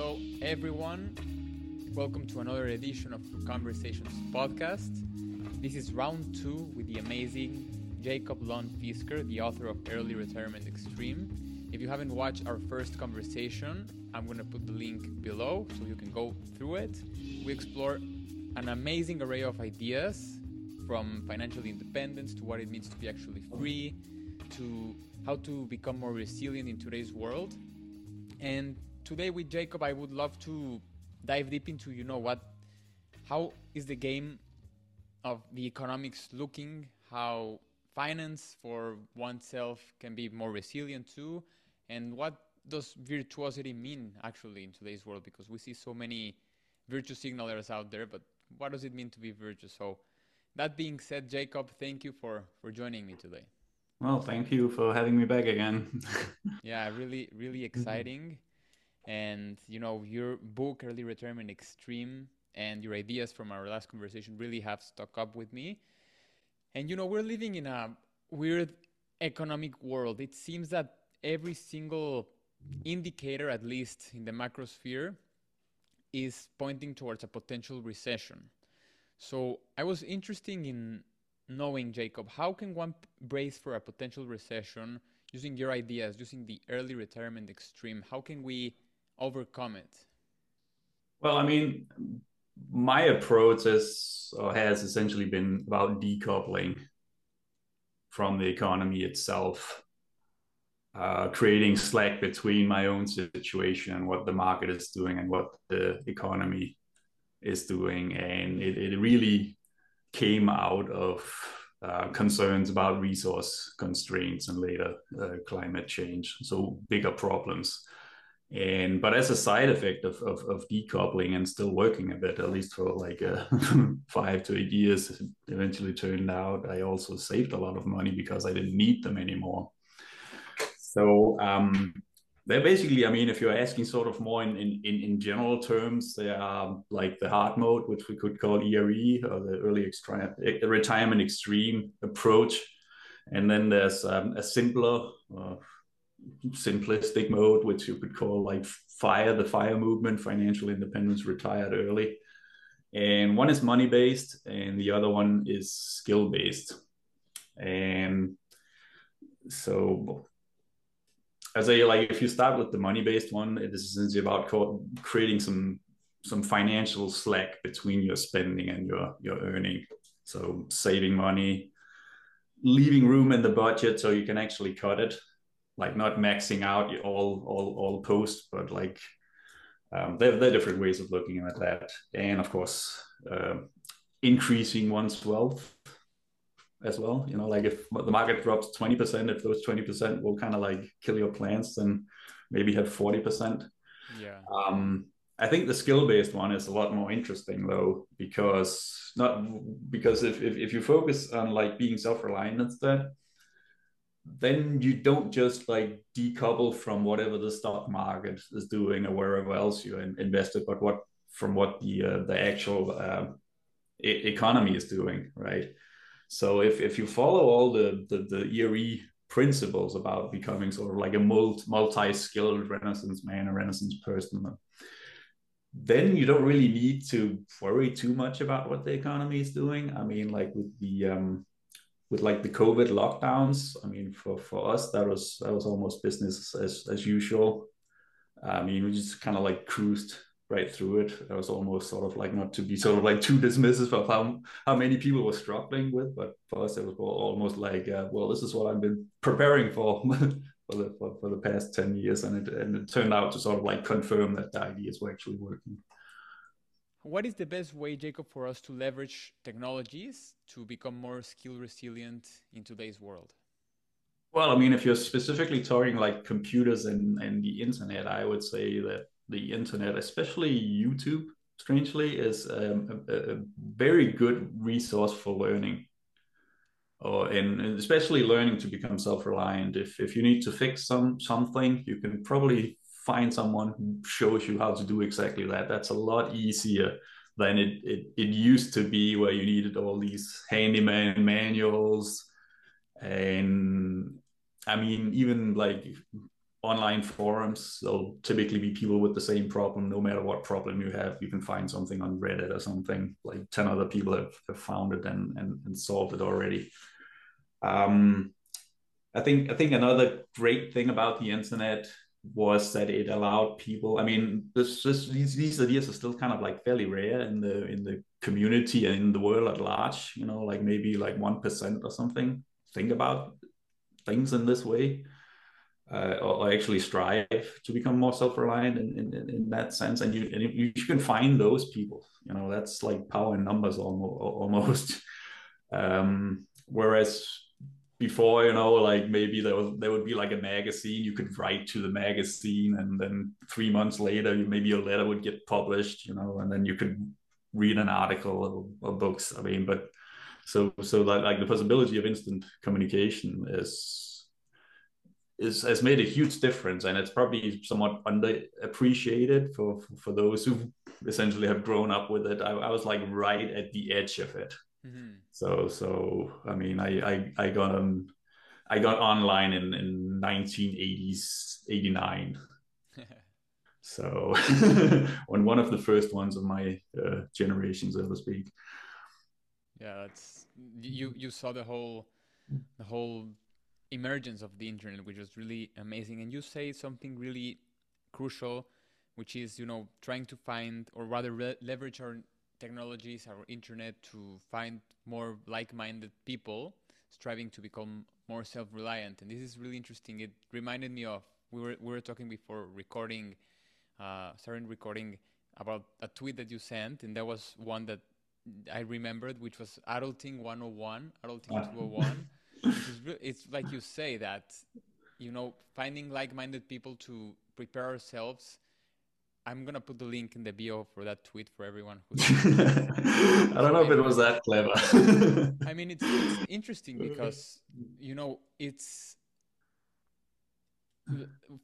Hello, everyone. Welcome to another edition of Conversations podcast. This is round two with the amazing Jacob Lund Fisker, the author of Early Retirement Extreme. If you haven't watched our first conversation, I'm going to put the link below so you can go through it. We explore an amazing array of ideas from financial independence to what it means to be actually free to how to become more resilient in today's world. And today with Jacob, I would love to dive deep into, you know, what, how is the game of the economics looking, how finance for oneself can be more resilient too, and what does virtuosity mean actually in today's world? Because we see so many virtue signalers out there, but what does it mean to be virtuous? So, that being said, Jacob, thank you for for joining me today. Well, thank you for having me back again. yeah, really, really mm-hmm. exciting. And you know, your book, Early Retirement Extreme, and your ideas from our last conversation really have stuck up with me. And you know, we're living in a weird economic world. It seems that every single indicator, at least in the macrosphere, is pointing towards a potential recession. So I was interested in knowing, Jacob, how can one brace for a potential recession using your ideas, using the early retirement extreme? How can we overcome it? Well, I mean, my approach is or has essentially been about decoupling from the economy itself, uh, creating slack between my own situation and what the market is doing and what the economy is doing. And it, it really came out of uh, concerns about resource constraints and later uh, climate change. So bigger problems. And but as a side effect of, of, of decoupling and still working a bit, at least for like uh, five to eight years, eventually turned out I also saved a lot of money because I didn't need them anymore. So um, they're basically, I mean, if you're asking sort of more in, in, in general terms, they are like the hard mode, which we could call ERE or the early extra- retirement extreme approach. And then there's um, a simpler, uh, simplistic mode, which you could call like FIRE, the FIRE movement, financial independence, retired early. And one is money based, and the other one is skill based. And so as I like if you start with the money based one, it is essentially about creating some some financial slack between your spending and your your earning. So saving money, leaving room in the budget so you can actually cut it, like not maxing out all all all posts, but like um, there, there are different ways of looking at that, and of course uh, increasing one's wealth as well. You know, like if the market drops 20%, if those 20% will kind of like kill your plans, then maybe have 40%. Yeah. Um, I think the skill based one is a lot more interesting though, because not because if, if, if you focus on like being self reliant instead, then you don't just like decouple from whatever the stock market is doing or wherever else you invested, but what from what the uh, the actual uh, e- economy is doing, right? So if, if you follow all the, the, the ERE principles about becoming sort of like a multi skilled Renaissance man, a Renaissance person, then you don't really need to worry too much about what the economy is doing. I mean, like with the um, with like the COVID lockdowns, I mean, for, for us that was that was almost business as as usual. I mean, we just kind of like cruised right through it. It was almost sort of like not to be sort of like too dismissive of how how many people were struggling with, but for us it was almost like, uh, well, this is what I've been preparing for for the for, for, the past ten years, and it and it turned out to sort of like confirm that the ideas were actually working. What is the best way, Jacob, for us to leverage technologies to become more skill resilient in today's world? Well, I mean, if you're specifically talking like computers and, and the internet, I would say that the internet, especially YouTube, strangely, is um, a, a, very good resource for learning. Or and especially learning to become self-reliant. If if you need to fix some something, you can probably find someone who shows you how to do exactly that. That's a lot easier than it, it, it used to be where you needed all these handyman manuals and I mean, even like online forums. There'll typically be people with the same problem. No matter what problem you have, you can find something on Reddit or something. Like 10 other people have, have found it and, and, and solved it already. Um, I think I think another great thing about the internet was that it allowed people. I mean, this, this these these ideas are still kind of like fairly rare in the in the community and in the world at large. You know, like maybe like one percent or something think about things in this way uh, or, actually strive to become more self-reliant in, in, in that sense and you and you can find those people you know that's like power in numbers almost, almost. Um, whereas before you know like maybe there was there would be like a magazine you could write to the magazine and then three months later maybe your letter would get published you know and then you could read an article or, or books i mean but so so like, like the possibility of instant communication is is has made a huge difference, and it's probably somewhat underappreciated for for those who essentially have grown up with it. I, I was like right at the edge of it. Mm-hmm. So so I mean I I, I got on I got online in in 1980s 89. so on one of the first ones of my uh, generation, so to speak. Yeah, that's you you saw the whole the whole emergence of the internet, which was really amazing. And you say something really crucial, which is you know trying to find or rather re- leverage our technologies, our internet to find more like-minded people, striving to become more self-reliant. And this is really interesting. It reminded me of we were we were talking before recording, uh, starting recording about a tweet that you sent, and that was one that I remembered, which was Adulting 101, Adulting 201 it's like you say that you know finding like-minded people to prepare ourselves i'm gonna put the link in the bio for that tweet for everyone who's i don't know if it was that clever i mean it's, it's interesting because you know it's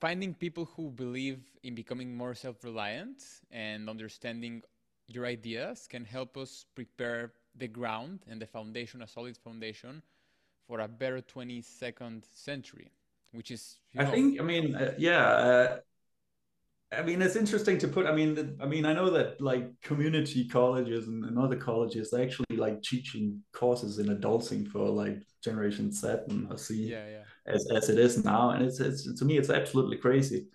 finding people who believe in becoming more self-reliant and understanding your ideas can help us prepare the ground and the foundation a solid foundation for a better 22nd century, which is. I know, think. I mean, uh, yeah. Uh, I mean, it's interesting to put. I mean, I mean, I know that like community colleges and, and other colleges, they actually like teaching courses in adulting for like Generation Z and C, yeah, yeah. as as it is now, and it's it's to me, it's absolutely crazy.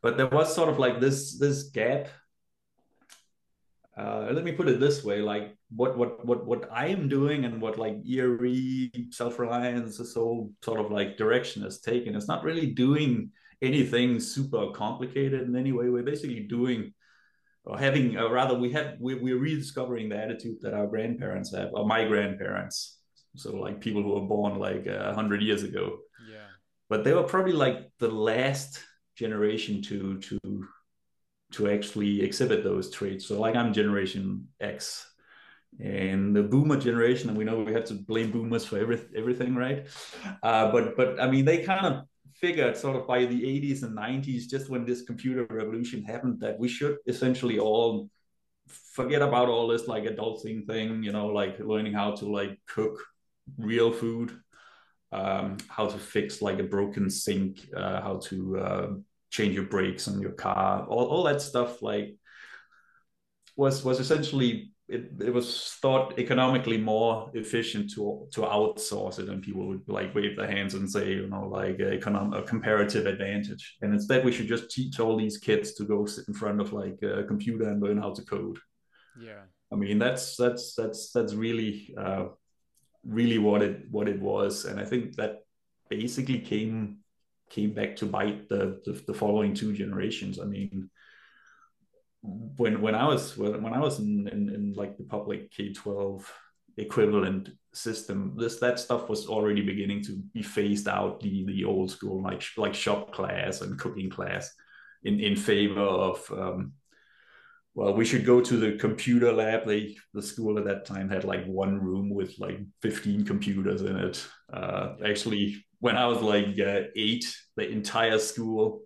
But there was sort of like this this gap uh, let me put it this way like what what what what i am doing and what like ERE self-reliance this whole sort of like direction has taken it's not really doing anything super complicated in any way we're basically doing or having or rather we have we, we're rediscovering the attitude that our grandparents have or my grandparents so like people who were born like a uh, hundred years ago yeah but they were probably like the last generation to to to actually exhibit those traits. So like I'm generation X and the boomer generation, and we know we have to blame boomers for every, everything, right? Uh, but but I mean they kind of figured sort of by the 80s and 90s, just when this computer revolution happened, that we should essentially all forget about all this like adulting thing, you know, like learning how to like cook real food, um, how to fix like a broken sink, uh, how to uh, change your brakes on your car, all, all that stuff like was was essentially it, it was thought economically more efficient to to outsource it and people would like wave their hands and say you know like a, economic, a comparative advantage. And instead we should just teach all these kids to go sit in front of like a computer and learn how to code. Yeah. I mean that's that's that's that's really uh really what it what it was. And i think that basically came came back to bite the, the, the following two generations. I mean, when when I was when I was in, in, in like the public K twelve equivalent system, this that stuff was already beginning to be phased out the the old school like like shop class and cooking class in in favor of um, well we should go to the computer lab. They the school at that time had like one room with like 15 computers in it. Uh, actually when I was like uh, eight, the entire school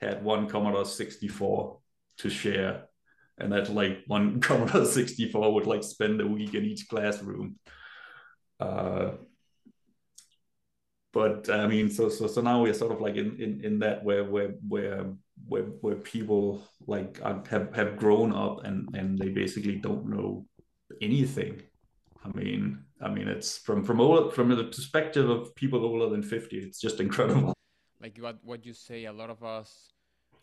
had one Commodore 64 to share. And that like one Commodore 64 would like spend a week in each classroom. Uh, but I mean, so so so now we're sort of like in in, in that where where where where where people like have have grown up and and they basically don't know anything. I mean, I mean, it's from from old, from the perspective of people older than fifty. It's just incredible. Like what what you say, a lot of us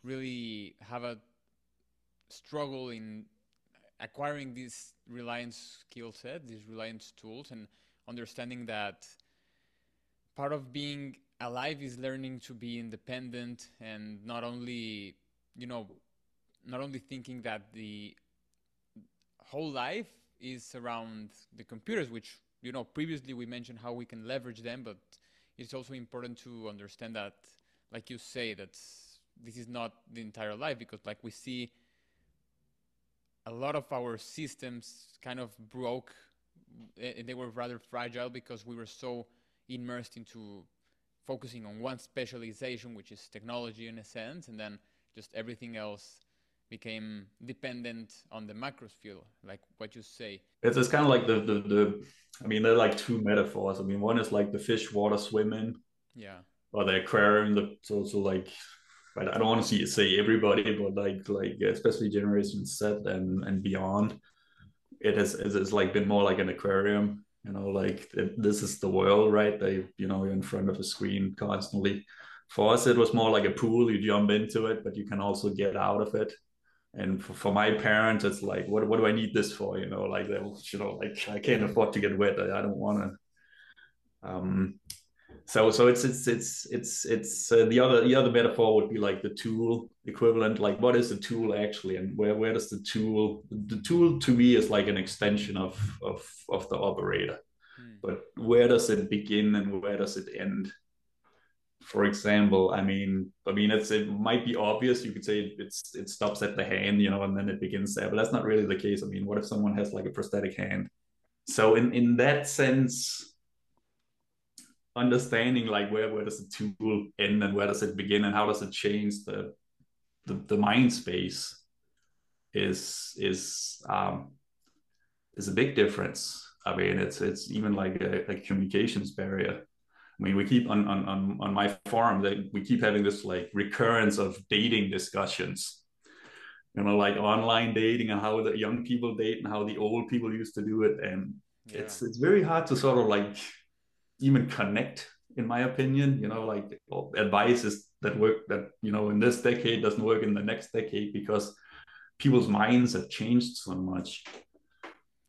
really have a struggle in acquiring these reliance skill set, these reliance tools, and understanding that part of being alive is learning to be independent and not only, you know, not only thinking that the whole life is around the computers, which, you know, previously we mentioned how we can leverage them, but it's also important to understand that, like you say, that this is not the entire life because, like we see, a lot of our systems kind of broke. and They were rather fragile because we were so immersed into focusing on one specialization, which is technology in a sense, and then just everything else became dependent on the macrosphere, like what you say. It's, it's kind of like the, the, the, I mean, they're like two metaphors. I mean, one is like the fish water swimming. Yeah. Or the aquarium, the, so, so like, I don't want to say everybody, but like, like especially Generation Z and, and beyond, it has, it has like been more like an aquarium, you know, like it, this is the world, right? They, you know, you're in front of a screen constantly. For us, it was more like a pool. You jump into it, but you can also get out of it and for, for, my parents it's like what, what do i need this for you know like you know like i can't afford to get wet i, I don't want to um so so it's it's it's it's it's uh, the other the other metaphor would be like the tool equivalent like what is the tool actually and where where does the tool the tool to me is like an extension of of of the operator hmm. but where does it begin and where does it end for example, I mean, I mean, it's it might be obvious. You could say it's it stops at the hand, you know, and then it begins there, but that's not really the case. I mean, what if someone has like a prosthetic hand? So in in that sense, understanding like where where does the tool end and where does it begin and how does it change the the, the mind space is is um is a big difference. I mean, it's it's even like a, a communications barrier I mean, we keep on on on, on my forum that we keep having this like recurrence of dating discussions. You know, like online dating and how the young people date and how the old people used to do it, and yeah. it's it's very hard to sort of like even connect, in my opinion. You know, like advice is that work that you know in this decade doesn't work in the next decade because people's minds have changed so much.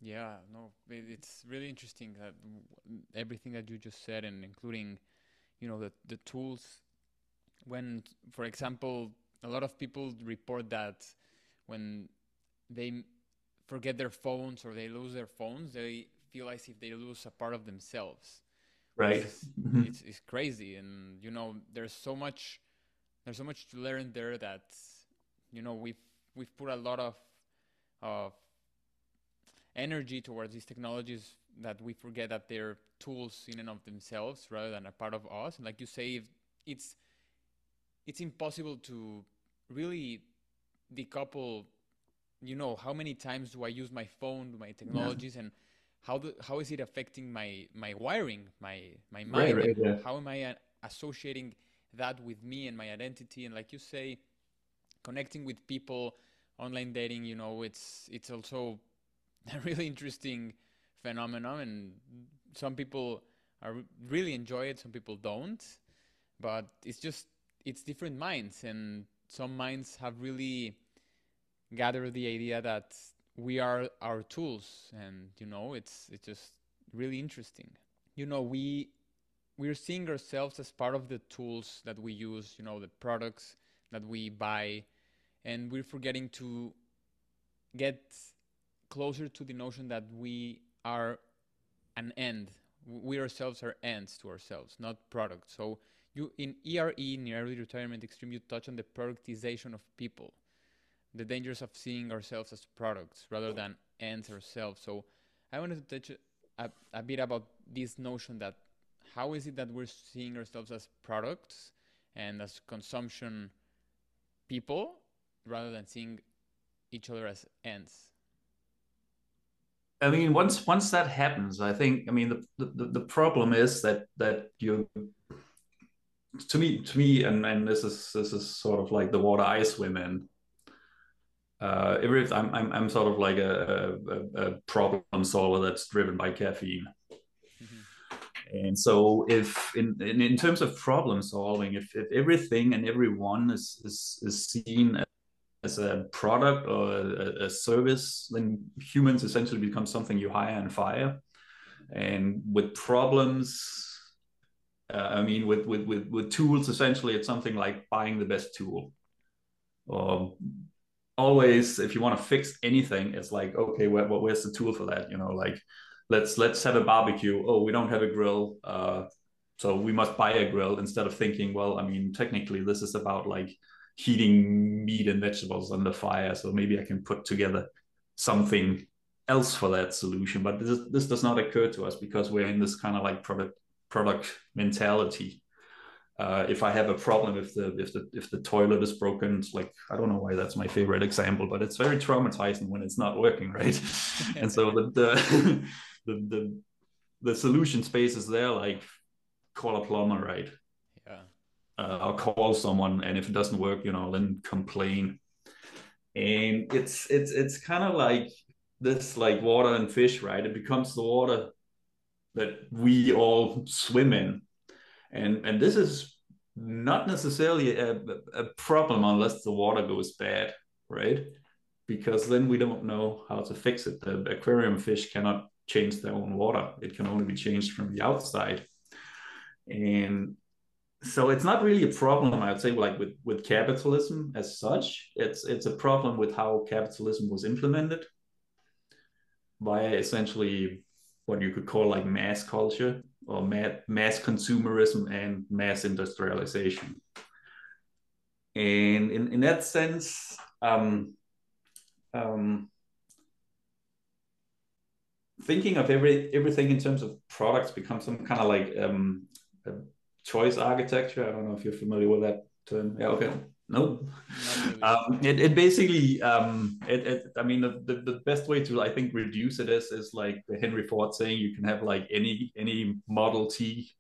Yeah, no, it's really interesting that everything that you just said, and including, you know, the the tools. When, for example, a lot of people report that when they forget their phones or they lose their phones, they feel as if they lose a part of themselves. Right. It's, mm-hmm. it's, it's crazy, and you know, there's so much, there's so much to learn there that, you know, we've we've put a lot of of energy towards these technologies that we forget that they're tools in and of themselves rather than a part of us. And like you say, it's it's impossible to really decouple. You know, how many times do I use my phone, my technologies, yeah. and how do, how is it affecting my my wiring, my my mind? Right, right, yeah. How am I uh, associating that with me and my identity? And like you say, connecting with people, online dating. You know, it's it's also a really interesting phenomenon, and some people are really enjoy it, some people don't. But it's just it's different minds, and some minds have really gathered the idea that we are our tools, and you know, it's it's just really interesting. You know, we we're seeing ourselves as part of the tools that we use. You know, the products that we buy, and we're forgetting to get closer to the notion that we are an end. We ourselves are ends to ourselves, not products. So you in ERE, in early retirement extreme, you touch on the productization of people, the dangers of seeing ourselves as products rather than ends ourselves. So I wanted to touch a, a bit about this notion that how is it that we're seeing ourselves as products and as consumption people rather than seeing each other as ends I mean, once once that happens, I think I mean the the, the problem is that that you to me to me and and this is this is sort of like the water I swim in. Uh, every I'm I'm I'm sort of like a, a, a problem solver that's driven by caffeine. Mm-hmm. And so, if in, in, in terms of problem solving, if, if everything and everyone is is, is seen as a product or a, a, service, then humans essentially become something you hire and fire. And with problems, uh, I mean, with, with with with tools, essentially, it's something like buying the best tool. Or always, if you want to fix anything, it's like, okay, where, where's the tool for that? You know, like let's let's have a barbecue. Oh, we don't have a grill. Uh, so we must buy a grill instead of thinking, well, I mean, technically, this is about like heating meat and vegetables on the fire. So maybe I can put together something else for that solution. But this, this does not occur to us because we're in this kind of like product product mentality. Uh, if I have a problem, if the if the if the toilet is broken, it's like I don't know why that's my favorite example, but it's very traumatizing when it's not working, right? and so the the, the the the solution space is there, like call a plumber, right? uh, I'll call someone, and if it doesn't work, you know, then complain. And it's it's it's kind of like this, like water and fish, right? It becomes the water that we all swim in, and and this is not necessarily a, a problem unless the water goes bad, right? Because then we don't know how to fix it. The aquarium fish cannot change their own water; it can only be changed from the outside. And so it's not really a problem i would say like with with capitalism as such it's it's a problem with how capitalism was implemented by essentially what you could call like mass culture or mass consumerism and mass industrialization and in, in that sense um, um, thinking of every everything in terms of products becomes some kind of like um, choice architecture. I don't know if you're familiar with that term. Yeah, okay. No, really. um, it, it basically um, it, it I mean the, the, the best way to I think reduce it is is like Henry Ford saying you can have like any any Model T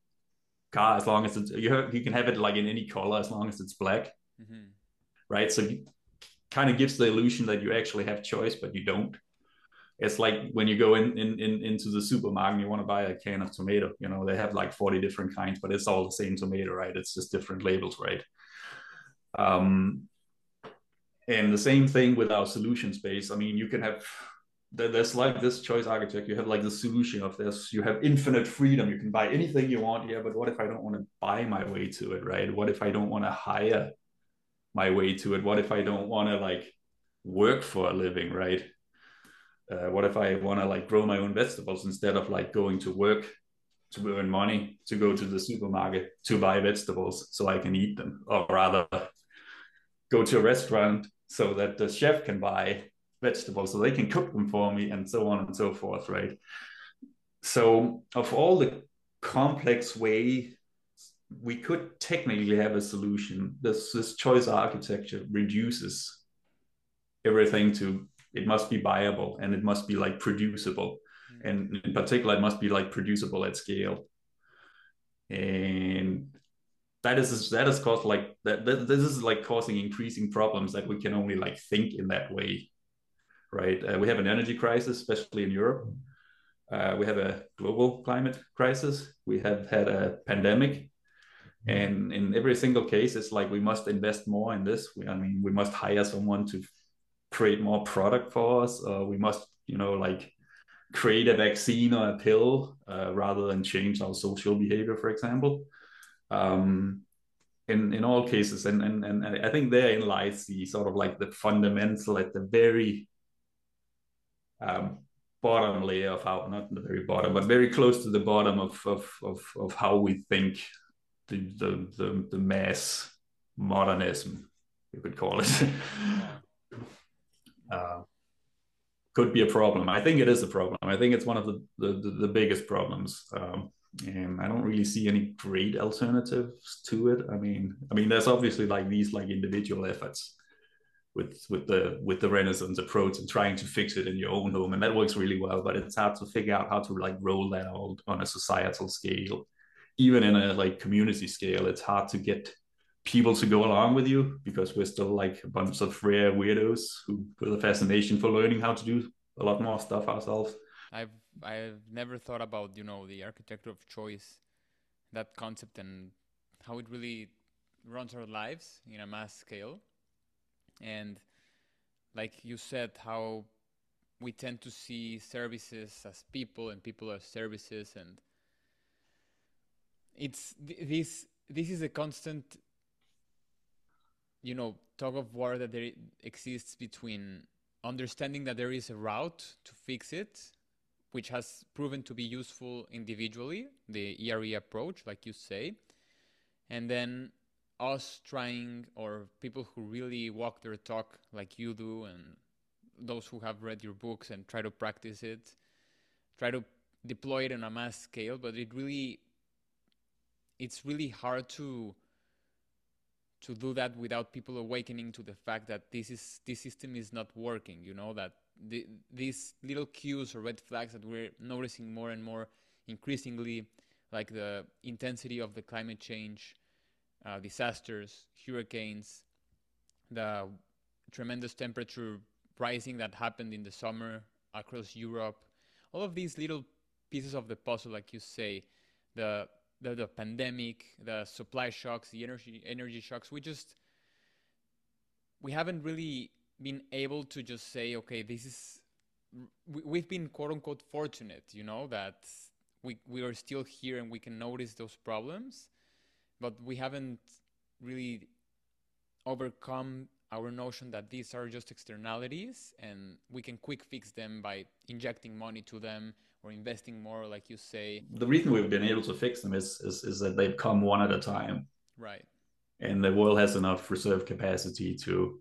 car as long as it's you have, you can have it like in any color as long as it's black, mm-hmm. right? So kind of gives the illusion that you actually have choice, but you don't it's like when you go in, in, in into the supermarket and you want to buy a can of tomato you know they have like 40 different kinds but it's all the same tomato right it's just different labels right um and the same thing with our solution space. I mean you can have there's like this choice architect you have like the solution of this. You have infinite freedom. You can buy anything you want yeah but what if i don't want to buy my way to it right? What if i don't want to hire my way to it? What if i don't want to like work for a living right? Uh, what if I want to like grow my own vegetables instead of like going to work to earn money to go to the supermarket to buy vegetables so I can eat them, or rather go to a restaurant so that the chef can buy vegetables so they can cook them for me and so on and so forth, right? So, of all the complex way we could technically have a solution, this, this choice architecture reduces everything to it must be viable and it must be like producible mm-hmm. and in particular it must be like producible at scale and that is that is caused like that, that this is like causing increasing problems that we can only like think in that way right uh, we have an energy crisis especially in europe uh, we have a global climate crisis we have had a pandemic mm-hmm. and in every single case it's like we must invest more in this we, i mean we must hire someone to create more product for us. Uh, we must, you know, like create a vaccine or a pill uh, rather than change our social behavior, for example. Um, in in all cases, and and and I think therein lies the sort of like the fundamental at the very um, bottom layer of how not the very bottom, but very close to the bottom of of of, of how we think the, the the the mass modernism, you could call it. uh, could be a problem. I think it is a problem. I think it's one of the the, the biggest problems. Um, and I don't really see any great alternatives to it. I mean, I mean, there's obviously like these like individual efforts with with the with the Renaissance approach and trying to fix it in your own home, and that works really well. But it's hard to figure out how to like roll that out on a societal scale, even in a like community scale. It's hard to get people to go along with you because we're still like a bunch of rare weirdos who with a fascination for learning how to do a lot more stuff ourselves. I've I've never thought about you know the architecture of choice, that concept and how it really runs our lives in a mass scale, and like you said, how we tend to see services as people and people as services, and it's this this is a constant you know tug of war that there exists between understanding that there is a route to fix it which has proven to be useful individually, the ERE approach, like you say, and then us trying, or people who really walk their talk like you do, and those who have read your books and try to practice it, try to deploy it on a mass scale, but it really, it's really hard to to do that without people awakening to the fact that this is this system is not working you know that the, these little cues or red flags that we're noticing more and more increasingly, like the intensity of the climate change, uh, disasters, hurricanes, the tremendous temperature rising that happened in the summer across Europe, all of these little pieces of the puzzle, like you say, the the, the pandemic, the supply shocks, the energy energy shocks, we just we haven't really been able to just say, okay, this is we've been quote unquote fortunate, you know, that we we are still here and we can notice those problems, but we haven't really overcome our notion that these are just externalities and we can quick fix them by injecting money to them or investing more like you say. The reason we've been able to fix them is is, is that they've come one at a time. Right. And the world has enough reserve capacity to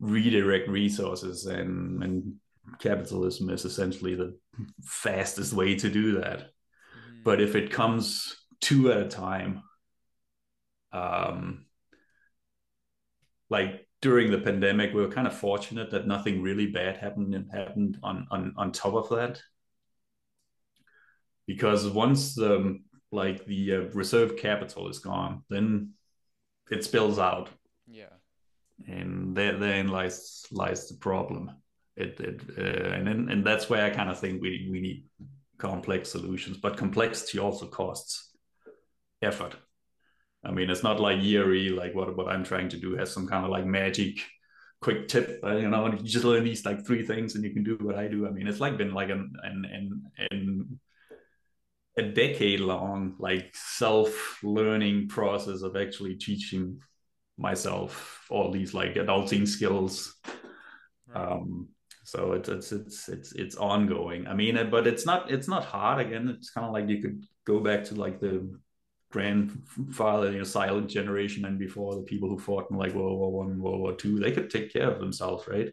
redirect resources and and capitalism is essentially the fastest way to do that. But if it comes two at a time um like during the pandemic we were kind of fortunate that nothing really bad happened and happened on on on top of that. Because once the like the uh, reserve capital is gone then it spills out. Yeah and there, therein lies lies the problem. It, it uh, and then, and that's where I kind of think we we need complex solutions, but complexity also costs effort. I mean, it's not like ERE, like what what I'm trying to do has some kind of like magic quick tip, uh, you know, you just learn these like three things and you can do what I do. I mean, it's like been like an an an, an a decade long like self learning process of actually teaching myself all these like adulting skills. Right. um so it's it's it's it's it's ongoing. I mean but it's not it's not hard. Again it's kind of like you could go back to like the grandfather you know silent generation and before the people who fought in like world war one world war two they could take care of themselves right?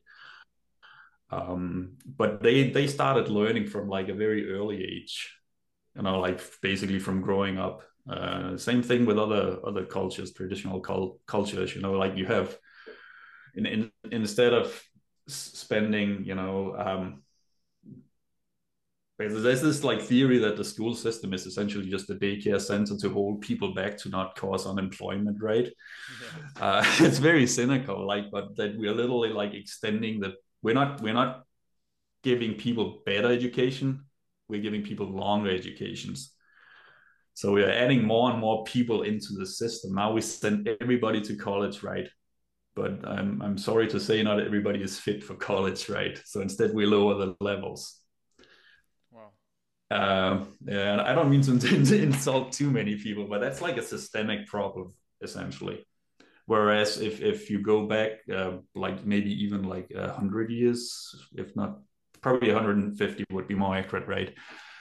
Um but they they started learning from like a very early age you know like basically from growing up uh, same thing with other other cultures, traditional cult- cultures. You know, like you have, in, in instead of spending, you know, um, there's this like theory that the school system is essentially just a daycare center to hold people back to not cause unemployment, right? Yeah. Uh, it's very cynical, like, but that we're literally like extending the. We're not. We're not giving people better education. We're giving people longer educations so we are adding more and more people into the system. Now we send everybody to college, right? But I'm I'm sorry to say, not everybody is fit for college, right? So instead, we lower the levels. Wow. Uh, yeah, I don't mean to, to insult too many people, but that's like a systemic problem, essentially. Whereas if if you go back, uh, like maybe even like hundred years, if not probably 150 would be more accurate, right?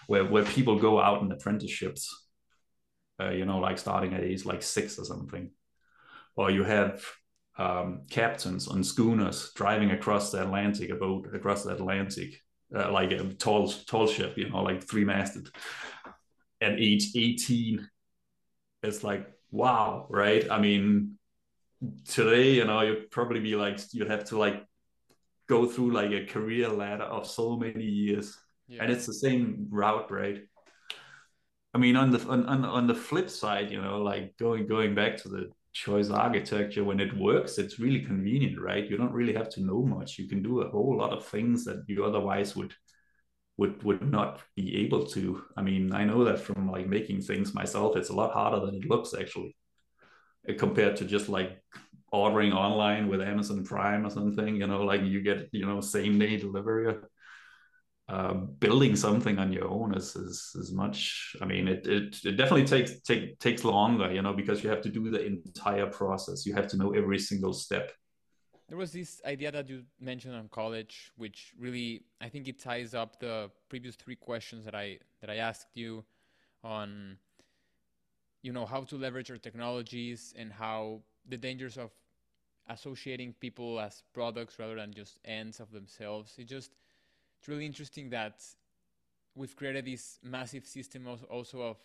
Where where people go out in apprenticeships uh, you know, like starting at age like six or something. Or you have um, captains on schooners driving across the Atlantic, a boat across the Atlantic, uh, like a tall, tall ship, you know, like three masted. At age 18, it's like, wow, right? I mean, today, you know, you'd probably be like you'd have to like go through like a career ladder of so many years, yeah. and it's the same route, right? I mean, on the on, on on the flip side, you know, like going going back to the choice architecture when it works it's really convenient right? You don't really have to know much. You can do a whole lot of things that you otherwise would would would not be able to. I mean i know that from like making things myself it's a lot harder than it looks actually uh, compared to just like ordering online with amazon prime or something you know like you get you know same day delivery uh, building something on your own is, is is much i mean it, it it definitely takes take takes longer you know because you have to do the entire process. You have to know every single step. There was this idea that you mentioned on college which really i think it ties up the previous three questions that i that i asked you on you know how to leverage your technologies and how the dangers of associating people as products rather than just ends of themselves. It just it's really interesting that we've created this massive system also of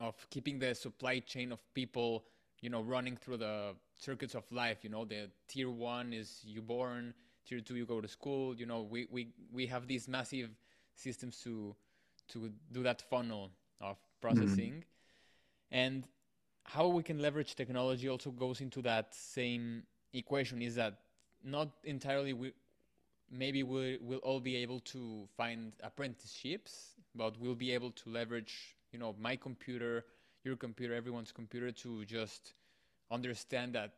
of keeping the supply chain of people you know running through the circuits of life you know the tier one is you born tier two you go to school you know we we, we have these massive systems to to do that funnel of processing mm-hmm. and how we can leverage technology also goes into that same equation is that not entirely we, maybe we'll, we'll all be able to find apprenticeships, but we'll be able to leverage, you know, my computer, your computer, everyone's computer to just understand that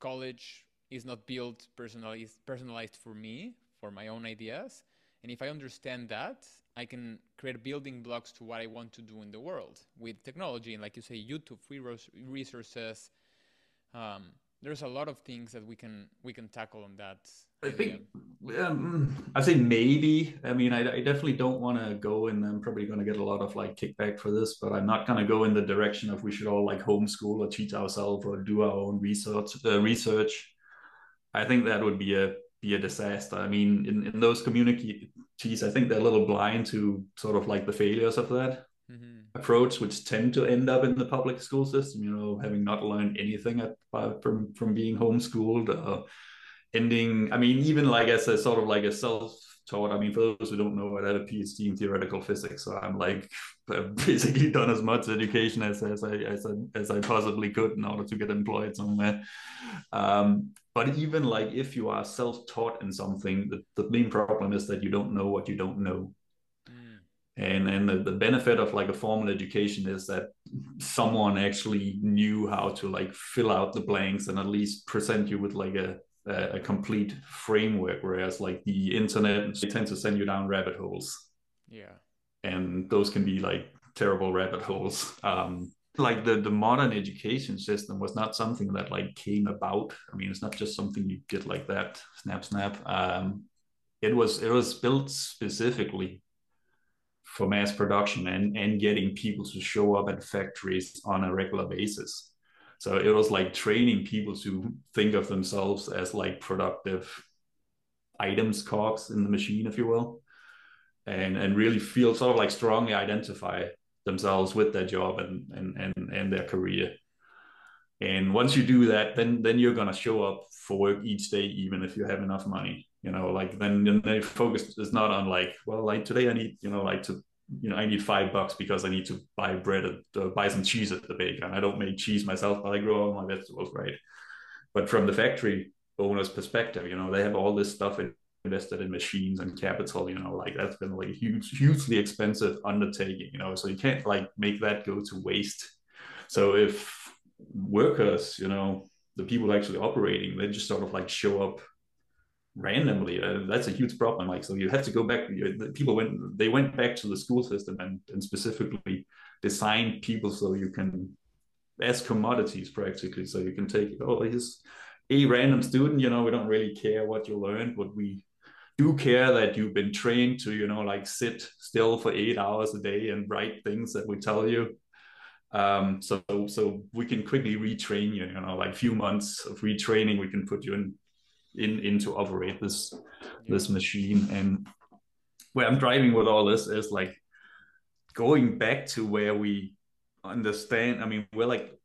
college is not built personalized, personalized for me, for my own ideas. And if I understand that, I can create building blocks to what I want to do in the world with technology. And like you say, YouTube, free resources. Um, there's a lot of things that we can we can tackle on that I think um, I say maybe. I mean, I, I definitely don't want to go, and I'm probably going to get a lot of like kickback for this, but I'm not going to go in the direction of we should all like homeschool or teach ourselves or do our own research. Uh, research. I think that would be a be a disaster. I mean, in in those communities, I think they're a little blind to sort of like the failures of that mm-hmm. approach, which tend to end up in the public school system. You know, having not learned anything at, uh, from from being homeschooled. Uh, ending i mean even like as a sort of like a self-taught i mean for those who don't know i had a phd in theoretical physics so i'm like basically done as much education as, as i as I, as I possibly could in order to get employed somewhere. Um, but even like if you are self-taught in something the, the main problem is that you don't know what you don't know. And and the, the benefit of like a formal education is that someone actually knew how to like fill out the blanks and at least present you with like a a, complete framework whereas like the internet they tend to send you down rabbit holes. Yeah. And those can be like terrible rabbit holes. Um like the the modern education system was not something that like came about. I mean it's not just something you get like that snap snap. Um it was it was built specifically for mass production and and getting people to show up at factories on a regular basis so it was like training people to think of themselves as like productive items, cogs in the machine, if you will, and and really feel sort of like strongly identify themselves with their job and and and, and their career. And once you do that, then then you're gonna show up for work each day, even if you have enough money. You know, like then then the focus is not on like, well, like today I need, you know, like to you know, I need five bucks because I need to buy bread, at, uh, buy some cheese at the baker. And I don't make cheese myself, but I grow all my vegetables, right? But from the factory owner's perspective, you know, they have all this stuff invested in machines and capital, you know, like that's been like huge, hugely expensive undertaking, you know, so you can't like make that go to waste. So if workers, you know, the people actually operating, they just sort of like show up randomly uh, that's a huge problem. Like so you have to go back you, people went they went back to the school system and, and specifically designed people so you can as commodities practically. So you can take oh he's a random student you know we don't really care what you learned but we do care that you've been trained to you know like sit still for eight hours a day and write things that we tell you. Um, so so we can quickly retrain you you know like few months of retraining we can put you in in in to operate this this machine. And where i'm driving with all this is like going back to where we understand i mean we're like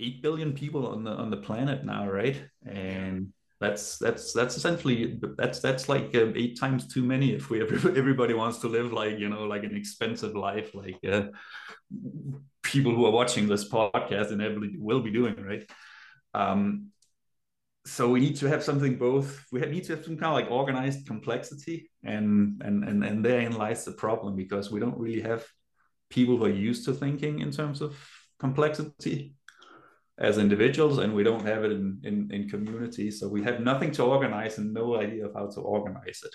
eight billion people on the on the planet now, right? And that's that's that's essentially that's that's like uh, eight times too many if we everybody wants to live like you know like an expensive life like uh, people who are watching this podcast inevitably will be doing right? Um so we need to have something both we need to have some kind of like organized complexity and and and, and therein lies the problem because we don't really have people who are used to thinking in terms of complexity as individuals and we don't have it in, in, in communities. So we have nothing to organize and no idea of how to organize it.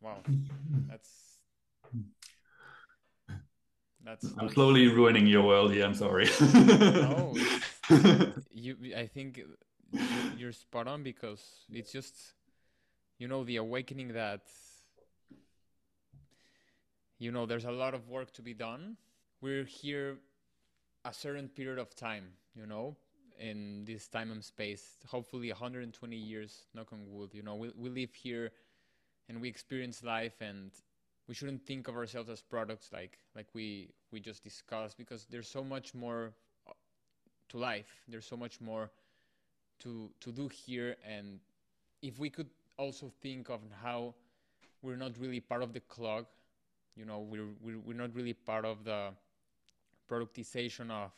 Wow. That's that's I'm slowly ruining your world here. I'm sorry. no, you. I think you're spot on because it's just, you know, the awakening that, you know, there's a lot of work to be done. We're here a certain period of time, you know, in this time and space. Hopefully, 120 years, knock on wood. You know, we we live here, and we experience life, and we shouldn't think of ourselves as products like like we we just discussed because there's so much more to life. There's so much more to to do here, and if we could also think of how we're not really part of the clock, you know, we're we're, we're not really part of the productization of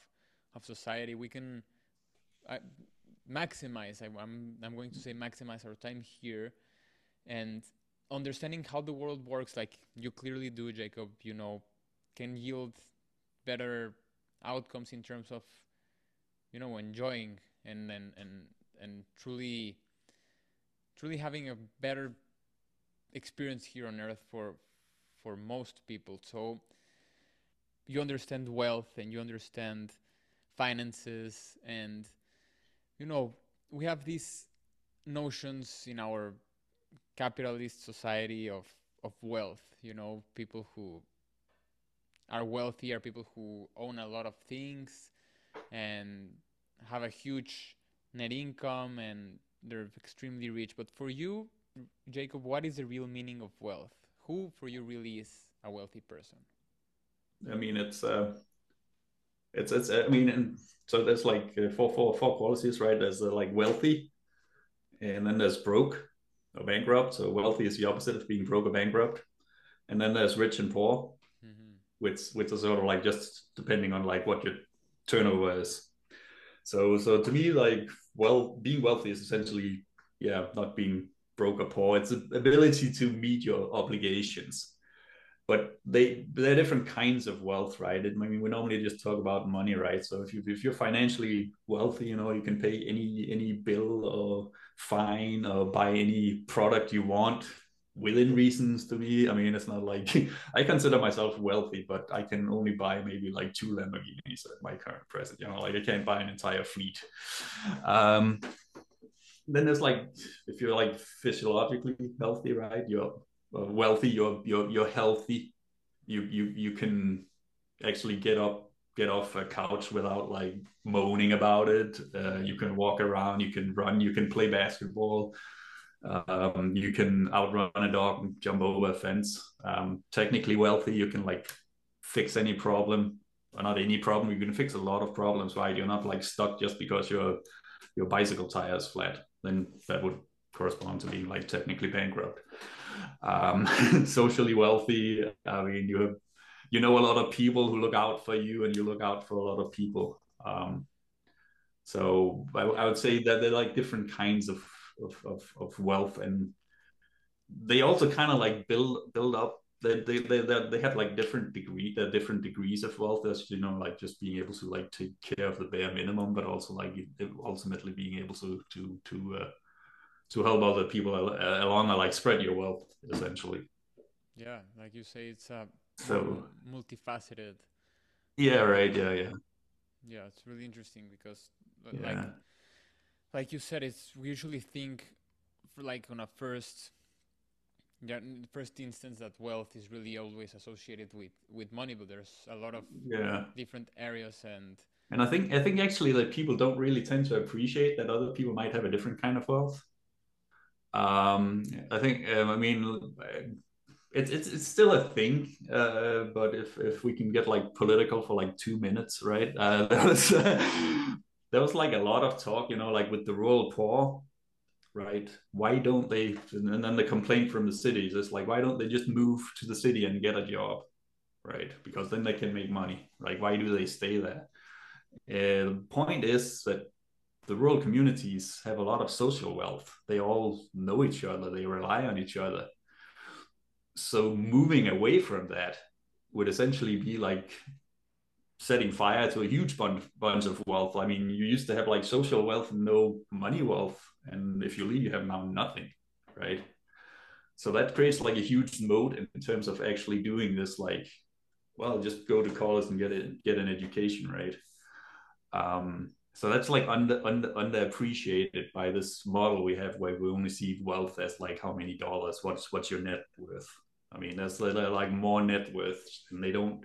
of society, we can uh, maximize. I, I'm I'm going to say maximize our time here, and understanding how the world works, like you clearly do, Jacob. You know, can yield better outcomes in terms of you know enjoying and and and and truly truly having a better experience here on earth for for most people. So you understand wealth and you understand finances and you know we have these notions in our capitalist society of of wealth you know people who are wealthy are people who own a lot of things and have a huge net income and they're extremely rich but for you jacob what is the real meaning of wealth who for you really is a wealthy person I mean, it's uh, it's it's. I mean, and so there's like uh, four four four qualities, right? There's uh, like wealthy, and then there's broke or bankrupt. So wealthy is the opposite of being broke or bankrupt, and then there's rich and poor, mm-hmm. which which is sort of like just depending on like what your turnover is. So so to me, like well, being wealthy is essentially yeah, not being broke or poor. It's the ability to meet your obligations. But they they're different kinds of wealth right? I mean we normally just talk about money right? So if you if you're financially wealthy you know you can pay any any bill or fine or buy any product you want within reasons to me i mean it's not like i consider myself wealthy but i can only buy maybe like two lamborghinis at my current present you know like i can't buy an entire fleet um then there's like if you're like physiologically healthy right you're wealthy, you're you're you're healthy. You you you can actually get up get off a couch without like moaning about it. Uh, you can walk around, you can run, you can play basketball. Um, you can outrun a dog jump over a fence. Um, technically wealthy, you can like fix any problem, or not any problem. You can fix a lot of problems, right? You're not like stuck just because your your bicycle tire is flat. Then that would correspond to being like technically bankrupt um, socially wealthy. I mean, you have, you know a lot of people who look out for you, and you look out for a lot of people. Um, so I, I, would say that they're like different kinds of of, of, of wealth, and they also kind of like build build up. They, they, they, they have like different degree the different degrees of wealth as you know like just being able to like take care of the bare minimum but also like ultimately being able to to to uh, to help other people uh, along like spread your wealth essentially yeah like you say it's a so multifaceted yeah right yeah yeah yeah it's really interesting because yeah. Like you said it's we usually think for like on a first yeah first instance that wealth is really always associated with with money but there's a lot of yeah different areas and and i think i think actually that people don't really tend to appreciate that other people might have a different kind of wealth um, I think, um, I mean, it's it's it's still a thing. Uh, but if if we can get like political for like two minutes, right? Uh, there was like a lot of talk, you know, like with the rural poor, right? Why don't they? And then the complaint from the cities is like, why don't they just move to the city and get a job, right? Because then they can make money. Like, why do they stay there? Uh, the point is that the rural communities have a lot of social wealth. They all know each other. They rely on each other so moving away from that would essentially be like setting fire to a huge bunch, bunch of wealth. I mean, you used to have like social wealth no money wealth. And if you leave, you have now nothing, right? So that creates like a huge moat in, terms of actually doing this, like, well, just go to college and get it, get an education, right? Um, so that's like under, under underappreciated by this model we have where we only see wealth as like how many dollars, what's what's your net worth. I mean, that's like more net worth, and they don't.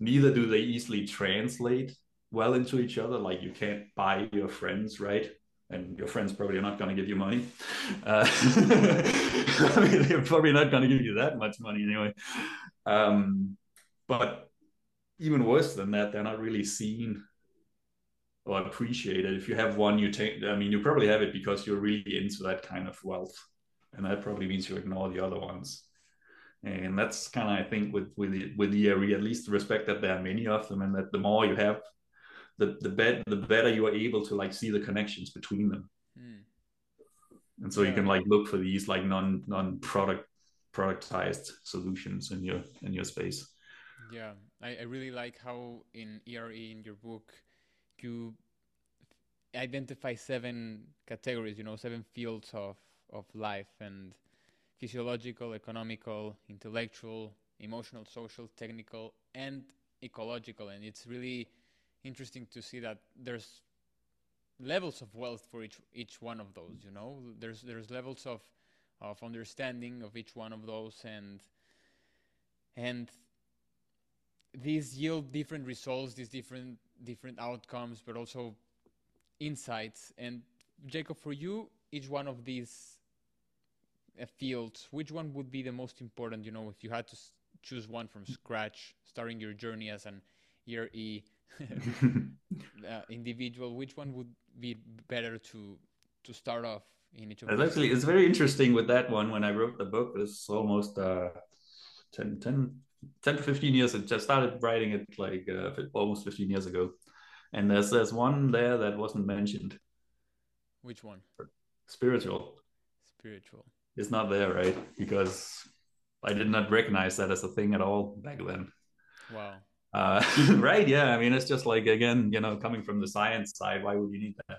Neither do they easily translate well into each other. Like you can't buy your friends, right? And your friends probably are not going to give you money. Uh, I mean, they're probably not going to give you that much money anyway. Um, but even worse than that, they're not really seen or appreciated. If you have one, you take. I mean, you probably have it because you're really into that kind of wealth, and that probably means you ignore the other ones and that's kind of I think with with the, with the area at least the respect that there are many of them, and that the more you have, the the better the better you are able to like see the connections between them, mm. and so yeah. you can like look for these like non non product productized solutions in your in your space. Yeah, I, I really like how in ERE in your book you identify seven categories, you know, seven fields of of life and physiological, economical, intellectual, emotional, social, technical, and ecological. And it's really interesting to see that there's levels of wealth for each each one of those. You know, there's there's levels of of understanding of each one of those, and and these yield different results, these different different outcomes, but also insights. And Jacob, for you, each one of these fields, which one would be the most important? You know, if you had to choose one from scratch, starting your journey as an ERE uh, individual, which one would be better to to start off in each of it's actually it's very interesting with that one. When i wrote the book it's almost uh 10, 10, 10 to 15 years. I just started writing it like uh, almost 15 years ago. And there's there's one there that wasn't mentioned. Which one? Spiritual. Spiritual is not there, right? Because I did not recognize that as a thing at all back then. Wow. Uh, right? Yeah. I mean, it's just like again, you know, coming from the science side, why would you need that?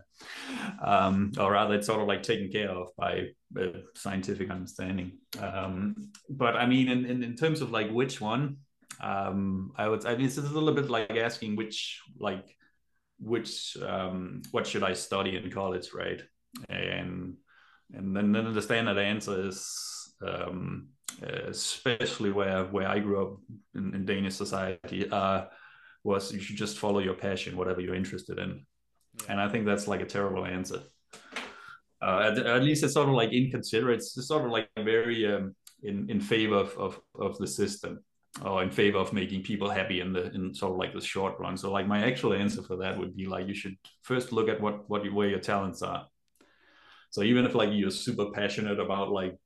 Um, or rather, it's sort of like taken care of by uh, scientific understanding. Um, but I mean, in, in, in terms of like which one, um, I would. I mean, it's a little bit like asking which like which um, what should I study in college, right? And and then, then the standard answer is um, especially where where I grew up in, in Danish society uh, was you should just follow your passion, whatever you're interested in. Yeah. And I think that's like a terrible answer. Uh, at, at, least it's sort of like inconsiderate. It's sort of like very um, in in favor of, of of the system or in favor of making people happy in the in sort of like the short run. So like my actual answer for that would be like you should first look at what what where your talents are so even if like you're super passionate about like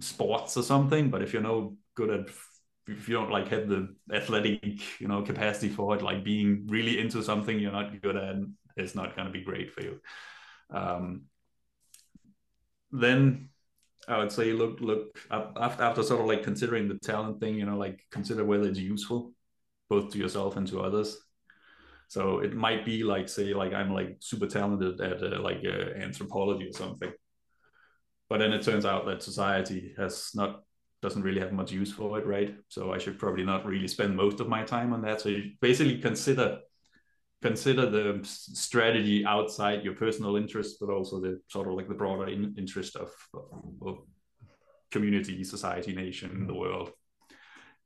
sports or something, but if you're no good at if you don't like have the athletic you know capacity for it like being really into something you're not good at it's not going to be great for you. Um, then i would say look look after, after sort of like considering the talent thing you know like consider whether it's useful both to yourself and to others so it might be like, say, like I'm like super talented at uh, like uh, anthropology or something, but then it turns out that society has not doesn't really have much use for it, right? So I should probably not really spend most of my time on that. So you basically consider consider the strategy outside your personal interest, but also the sort of like the broader in, interest of, of community, society, nation, the world,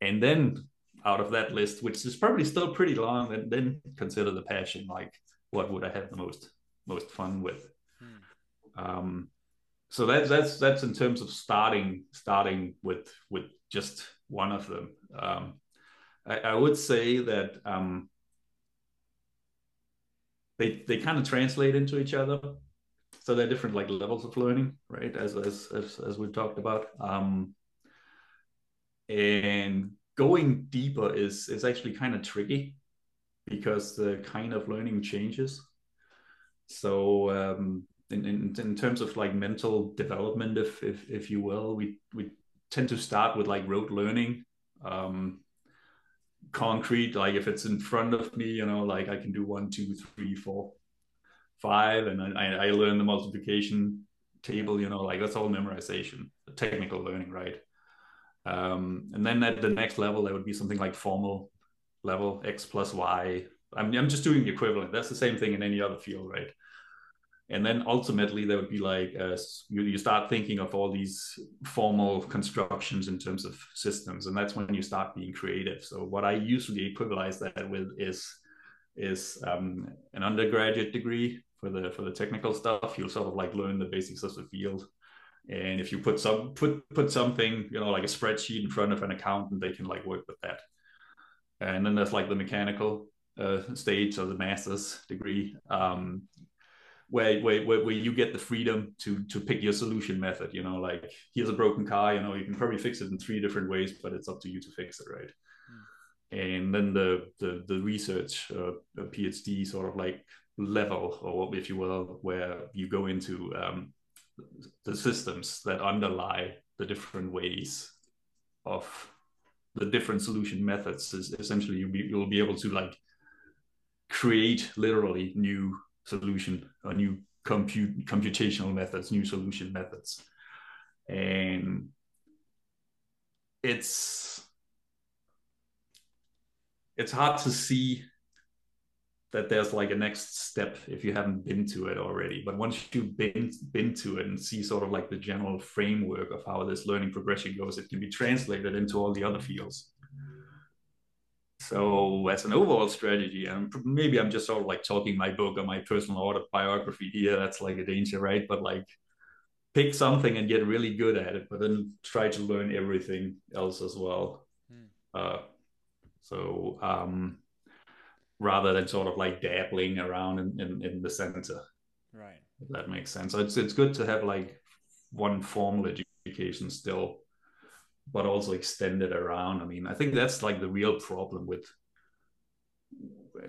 and then out of that list, which is probably still pretty long, and then consider the passion. Like, what would I have the most most fun with? Hmm. Um, so that's that's that's in terms of starting starting with with just one of them. Um, I, I, would say that um, they they kind of translate into each other. So they're different like levels of learning, right? As as as, as we've talked about. Um, and going deeper is is actually kind of tricky because the kind of learning changes. So um, in, in, in terms of like mental development, if if if you will, we we tend to start with like rote learning, um, concrete. Like if it's in front of me, you know, like I can do one, two, three, four, five, and I I learn the multiplication table. You know, like that's all memorization, technical learning, right? Um, and then at the next level, there would be something like formal level x plus y. I'm, I'm just doing the equivalent. That's the same thing in any other field, right? and then ultimately there would be like uh, you, you start thinking of all these formal constructions in terms of systems and that's when you start being creative so what i usually equivalize that with is is um, an undergraduate degree for the for the technical stuff you'll sort of like learn the basics of the field and if you put some put put something you know like a spreadsheet in front of an accountant they can like work with that and then there's like the mechanical uh, stage or the master's degree um, where, where where you get the freedom to to pick your solution method you know like here's a broken car you know you can probably fix it in three different ways but it's up to you to fix it right mm. and then the the the research uh, phd sort of like level or if you will where you go into um, the systems that underlie the different ways of the different solution methods is essentially you'll be, you'll be able to like create literally new solution or new compute computational methods, new solution methods. And it's it's hard to see that there's like a next step if you haven't been to it already. But once you've been been to it and see sort of like the general framework of how this learning progression goes, it can be translated into all the other fields. So as an overall strategy, and maybe I'm just sort of like talking my book or my personal autobiography here. That's like a danger, right? But like pick something and get really good at it, but then try to learn everything else as well. Hmm. Uh, so um, rather than sort of like dabbling around in, in, in the center. Right. If that makes sense. So it's it's good to have like one formal education still but also extend it around. I mean, I think that's like the real problem with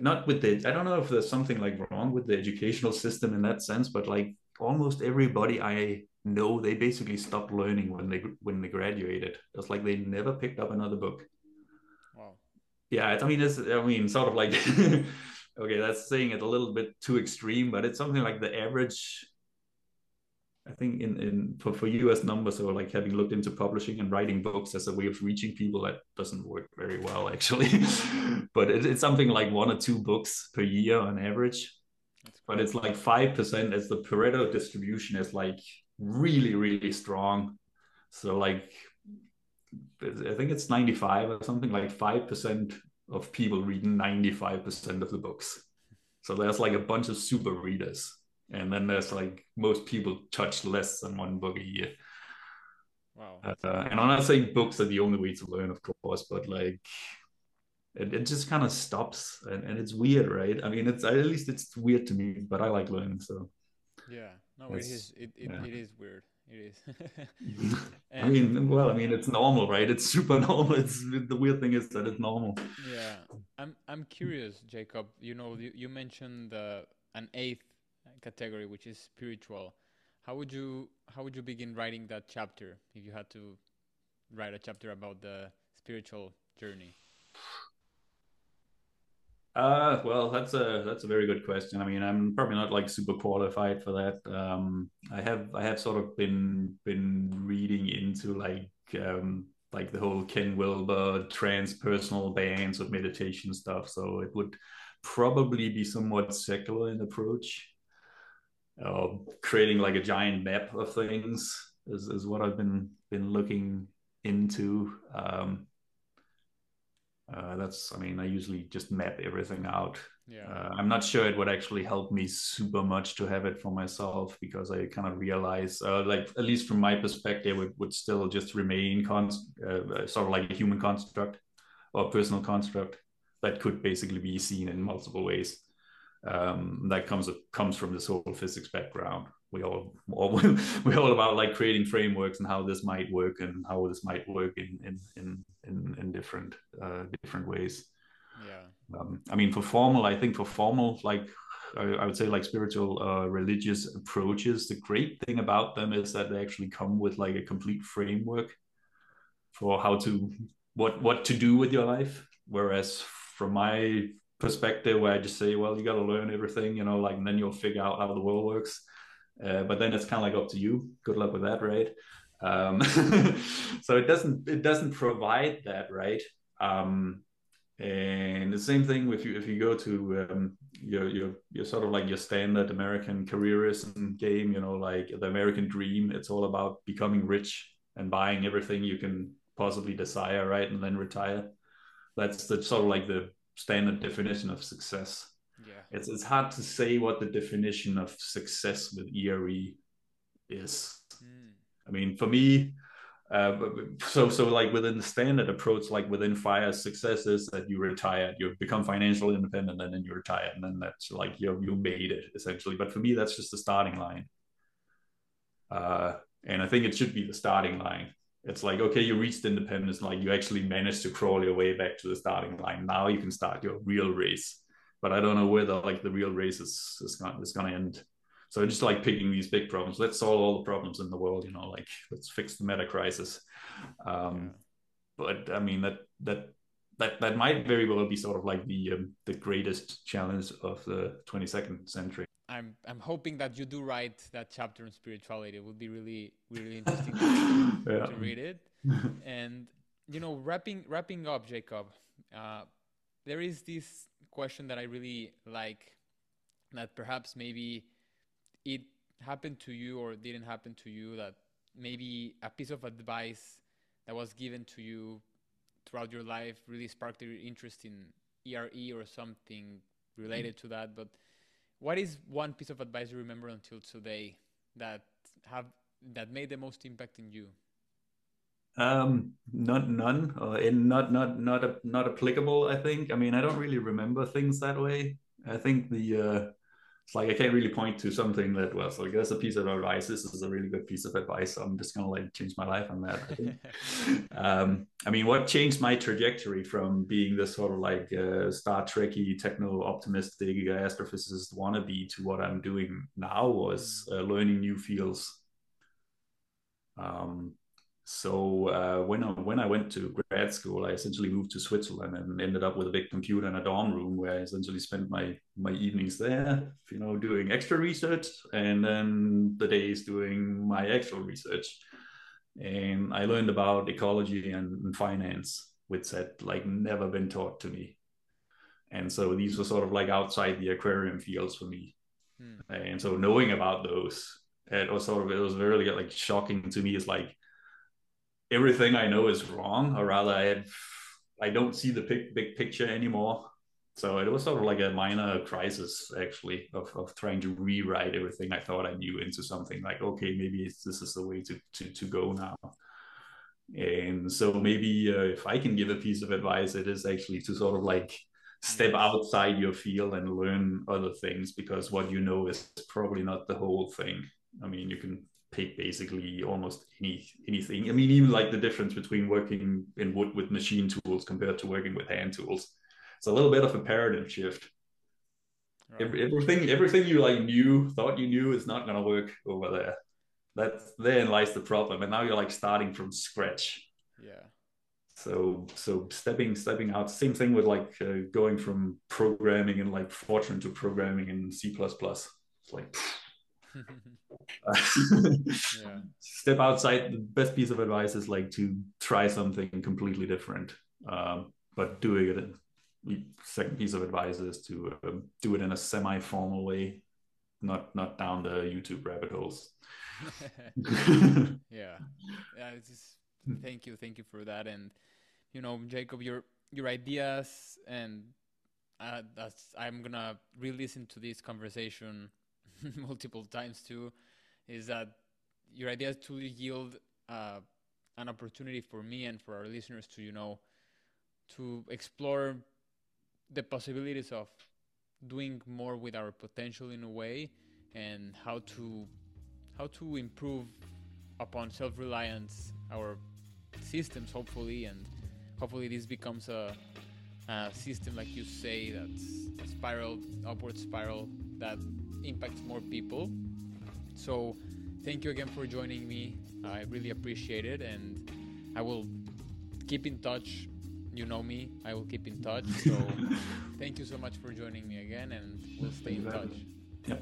not with the I don't know if there's something like wrong with the educational system in that sense, but like almost everybody I know they basically stopped learning when they when they graduated. It's like they never picked up another book. Yeah, I mean it's I mean sort of like okay, that's saying it a little bit too extreme, but it's something like the average I think in, in for, for US numbers or like having looked into publishing and writing books as a way of reaching people that doesn't work very well actually. But it, it's something like one or two books per year on average. But it's like 5% as the Pareto distribution is like really really strong. So like I think it's 95 or something like 5% of people read 95% of the books so there's like a bunch of super readers and then there's like most people touch less than one book a year. Wow. Uh, and I'm not saying books are the only way to learn, of course, but like it, it just kind of stops and, and it's weird, right? I mean, it's at least it's weird to me, but I like learning, so. Yeah, no, it is. It, it, yeah. it is weird. It is. I mean, well, I mean, it's normal, right? It's super normal. It's the weird thing is that it's normal. Yeah, I'm. I'm curious, Jacob. You know, you, you mentioned uh, an eighth category, which is spiritual. How would you how would you begin writing that chapter if you had to write a chapter about the spiritual journey? Uh, well, that's a that's a very good question. I mean, I'm probably not like super qualified for that. Um, I have I have sort of been been reading into like um, like the whole Ken Wilber transpersonal bands of meditation stuff. So it would probably be somewhat secular in approach uh, creating like a giant map of things is, is what I've been been looking into. Um, uh, that's I mean I usually just map everything out Yeah. Uh, I'm not sure it would actually help me super much to have it for myself because I kind of realize, uh, like at least from my perspective, it would still just remain cons- uh, sort of like a human construct or personal construct that could basically be seen in multiple ways. Um, that comes comes from this whole physics background. We all, all we're all about like creating frameworks and how this might work and how this might work in in in in, in different uh, different ways. Yeah. Um, I mean, for formal, I think for formal, like I, I would say, like spiritual uh, religious approaches, the great thing about them is that they actually come with like a complete framework for how to what what to do with your life. Whereas from my perspective, where I just say, well, you got to learn everything, you know, like, and then you'll figure out how the world works. Uh, but then it's kind of like up to you. Good luck with that, right? Um, so it doesn't it doesn't provide that, right? Um, and the same thing if you if you go to um, your your your sort of like your standard American careerism game, you know, like the American dream. It's all about becoming rich and buying everything you can possibly desire, right, and then retire. That's the sort of like the standard definition of success. Yeah, it's it's hard to say what the definition of success with ERE is. Mm. I mean, for me, uh, so so like within the standard approach, like within fire, success is that you retire, you become financially independent, and then you retire, and then that's like you you made it essentially. But for me, that's just the starting line. Uh, and I think it should be the starting line. It's like okay, you reached independence, like you actually managed to crawl your way back to the starting line. Now you can start your real race. But I don't know whether like the real race is is going is going to end. So just like picking these big problems, let's solve all the problems in the world. You know, like let's fix the meta crisis. Um, but I mean that that that that might very well be sort of like the um, the greatest challenge of the 22nd century. I'm I'm hoping that you do write that chapter on spirituality. It would be really really interesting to, yeah. to read it. and you know, wrapping wrapping up, Jacob. Uh, there is this question that I really like, that perhaps maybe it happened to you or didn't happen to you that maybe a piece of advice that was given to you throughout your life really sparked your interest in ERE or something related to that. But what is one piece of advice you remember until today that have that made the most impact in you? Um, not none, uh, and not not not a, not applicable. I think. I mean, I don't really remember things that way. I think the uh, it's like I can't really point to something that was like that's a piece of advice. This is a really good piece of advice. So I'm just gonna like change my life on that. I, um, I mean, what changed my trajectory from being this sort of like uh, Star Trekky techno optimistic astrophysicist wannabe to what I'm doing now was uh, learning new fields. Um, so uh, when I, when I went to grad school, I essentially moved to Switzerland and ended up with a big computer in a dorm room where I essentially spent my my evenings there, you know, doing extra research, and then the days doing my actual research. And I learned about ecology and, and finance, which had like never been taught to me. And so these were sort of like outside the aquarium fields for me. Hmm. And so knowing about those, it was sort of it was very like shocking to me. Is like everything I know is wrong, or rather, I have, I don't see the big big picture anymore. So it was sort of like a minor crisis, actually, of, of trying to rewrite everything I thought I knew into something like, okay, maybe this is the way to to to go now. And so maybe uh, if I can give a piece of advice, it is actually to sort of like step outside your field and learn other things because what you know is probably not the whole thing. I mean, you can pick basically almost any anything. I mean, even like the difference between working in wood with machine tools compared to working with hand tools. It's a little bit of a paradigm shift. Right. everything, everything you like knew, thought you knew, is not going to work over there. That's therein lies the problem, and now you're like starting from scratch. Yeah. So, so stepping, stepping out. Same thing with like uh, going from programming and like Fortran to programming in C++. It's like. yeah. Step outside. The best piece of advice is like to try something completely different, um, but doing it. In, second piece of advice is to um, do it in a semi-formal way, not not down the YouTube rabbit holes. yeah, yeah. It's just, thank you, thank you for that, and you know, Jacob, your your ideas and uh, that's I'm gonna re-listen to this conversation multiple times too. Is that your idea to yield uh, an opportunity for me and for our listeners to you know to explore the possibilities of doing more with our potential in a way and how to how to improve upon self-reliance our systems hopefully and hopefully this becomes a, a system like you say that's a spiral upward spiral that impacts more people. So thank you again for joining me. I really appreciate it and i will keep in touch. You know me i will keep in touch. So thank you so much for joining me again and we'll stay in touch. Yeah